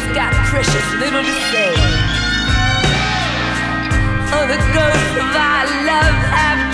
it's got precious little to say. Oh, the ghosts of our love have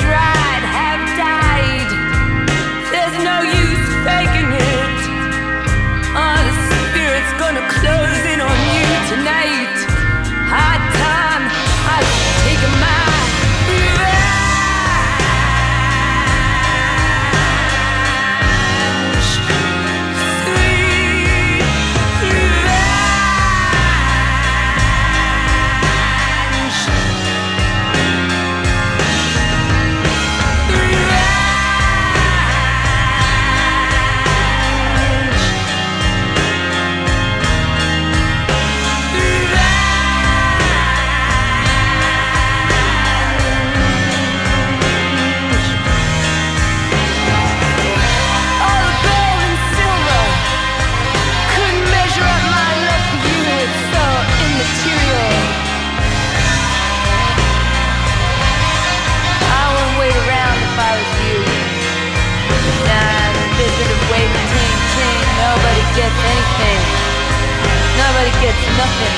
gets nothing.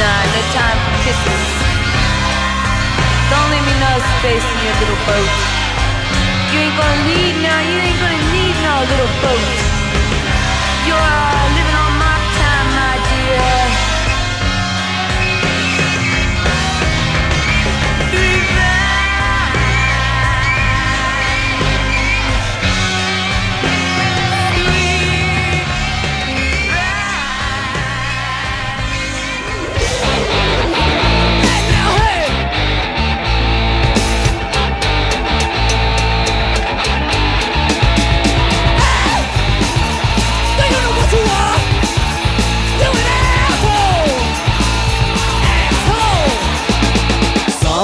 Nah, no time for kisses. Don't leave me no space in your little boat. You ain't gonna need no, you ain't gonna need no little boat. You're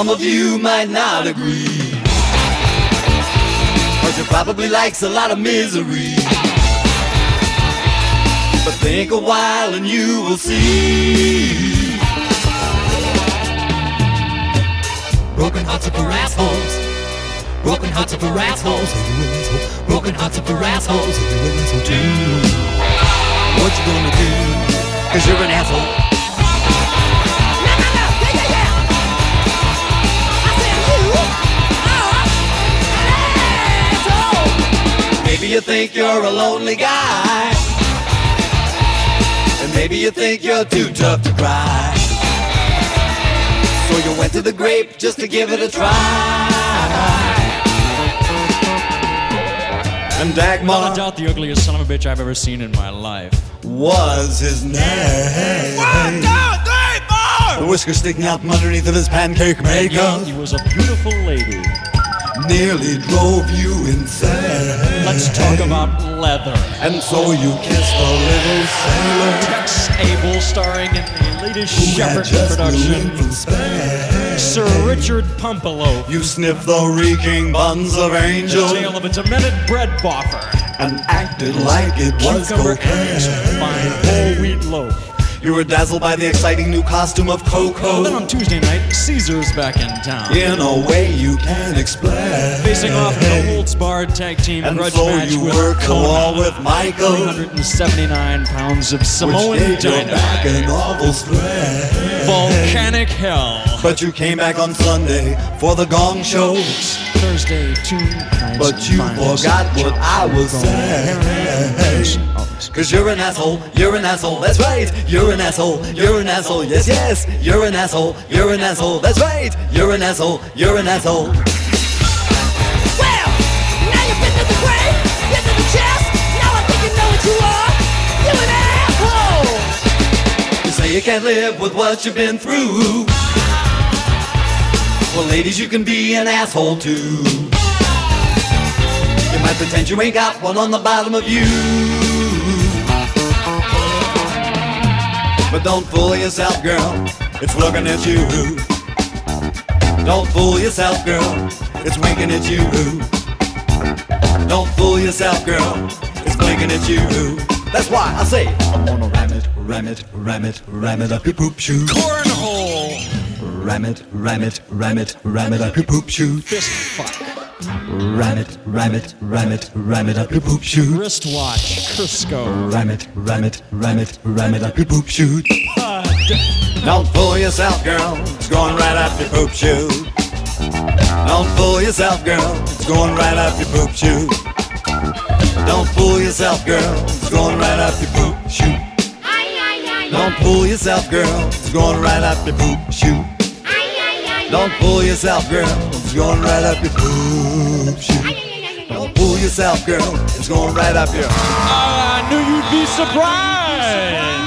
Some of you might not agree. Cause you probably likes a lot of misery. But think a while and you will see. Broken hearts are for assholes. Broken hearts are for assholes. if you're for assholes. What you gonna do? Cause you're an asshole. Maybe you think you're a lonely guy. And maybe you think you're too tough to cry. So you went to the grape just to give it a try. And Dagmar Without doubt, the ugliest son of a bitch I've ever seen in my life. was his name. One, two, three, four! The whiskers sticking out from underneath of his pancake Yet makeup he was a beautiful lady. nearly drove you insane. Let's talk about leather. And so you kiss the little sailor Tex Abel, starring in the latest who Shepherd production. Sir Richard Pumpelo. You sniff the reeking buns of The angel tale of a demented bread boffer. and acted like it was Cucumber cocaine. fine whole wheat loaf. You were dazzled by the exciting new costume of Coco. Then on Tuesday night, Caesar's back in town. in a way you can't explain. Facing off in a Holtz barred tag team And grudge so match you with the wall Kona. with Michael, 379 pounds of which Samoan back dynamite. an awful. Volcanic hell. But you came back on Sunday for the gong show. Thursday, two nights. But you forgot what I was saying. Cause you're an asshole, you're an asshole, that's right. You're an asshole, you're an asshole, yes, yes. You're an asshole, you're an asshole, that's right. You're an asshole, you're an asshole. Well, now you've been to the grave, been to the chest. Now I think you know what you are. You an asshole. You say you can't live with what you've been through. Well, ladies, you can be an asshole too. You might pretend you ain't got one on the bottom of you. But don't fool yourself, girl. It's looking at you. Don't fool yourself, girl. It's winking at you. Don't fool yourself, girl. It's blinking at you. That's why I say I'm gonna ram it, ram it, ram it, ram it up your poop shoe. Cornhole. Ram it, ram it, ram it, ram it up your poop shoe. Fist fuck. Ram it, ram it, ram it, ram it up your poop shoe. Wristwatch. Crisco. Ram it, ram it, ram it, ram it up your poop shoe. Don't fool yourself, girl. It's going right up your poop shoot. Don't fool yourself, girl. It's going right up your poop shoot. Don't fool yourself, girl. It's going right up your poop shoot. Don't fool yourself, girl. It's going right up your poop shoe. Don't fool yourself, girl. It's going right up your shoe. Don't fool yourself, girl. It's going right up your. Oh, I knew you'd be surprised.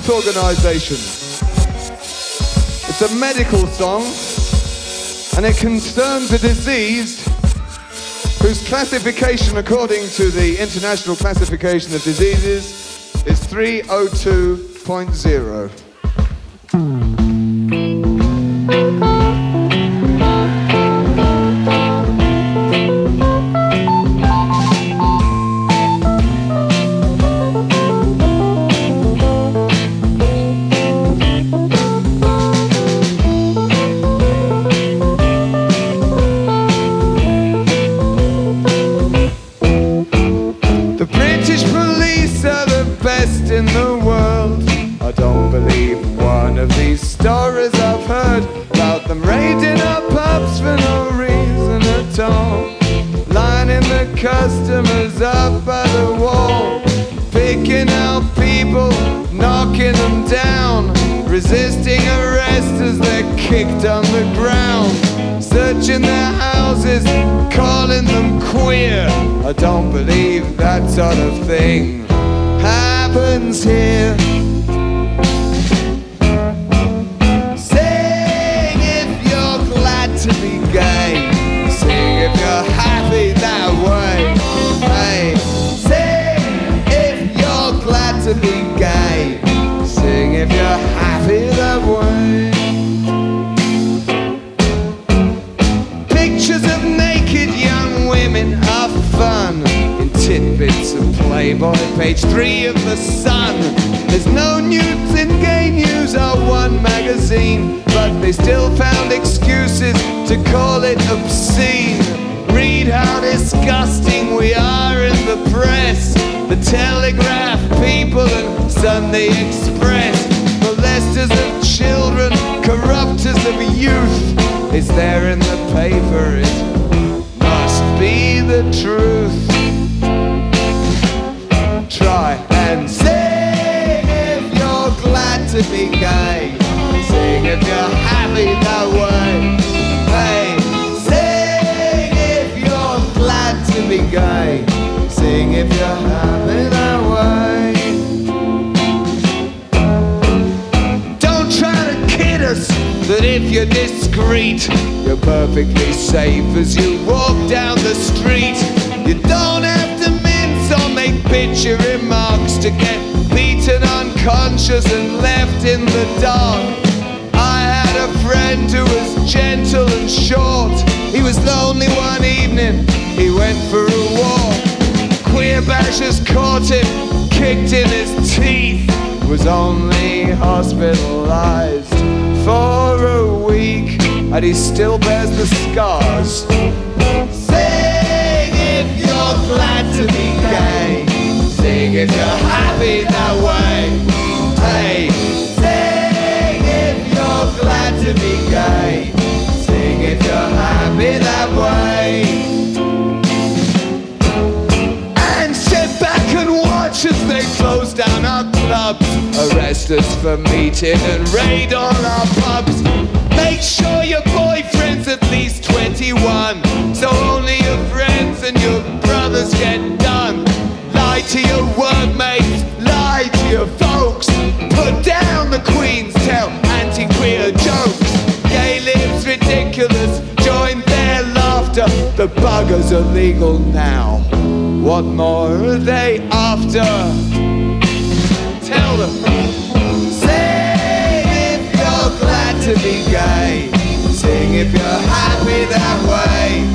Health Organization. It's a medical song and it concerns a disease whose classification according to the International Classification of Diseases is 302.0. searching their houses, calling them queer. I don't believe that sort of thing happens here. Page three of the Sun. There's no nudes in gay news or one magazine, but they still found excuses to call it obscene. Read how disgusting we are in the press, the Telegraph, People, and Sunday Express. Molesters of children, corrupters of youth. It's there in the paper, it must be the truth. Gay. Sing if you're happy that way. Hey, sing if you're glad to be gay. Sing if you're happy that way. Don't try to kid us that if you're discreet, you're perfectly safe as you walk down the street. You don't have to mince or make bitchy remarks to get unconscious and left in the dark. I had a friend who was gentle and short. He was lonely one evening, he went for a walk. Queer bashers caught him, kicked in his teeth, was only hospitalized for a week, and he still bears the scars. Sing if you're glad to be gay, sing if you're happy that way. Hey, sing if you're glad to be gay, sing if you're happy that way. And sit back and watch as they close down our clubs, arrest us for meeting and raid all our pubs. The buggers are legal now. What more are they after? Tell them. Sing if you're glad to be gay. Sing if you're happy that way.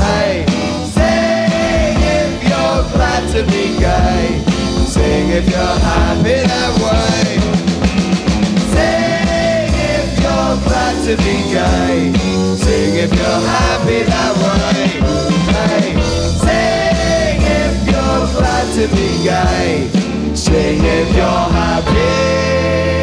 Hey, sing if you're glad to be gay. Sing if you're happy that way. Glad to be gay. Sing if you're happy that way. Hey, sing if you're glad to be gay. Sing if you're happy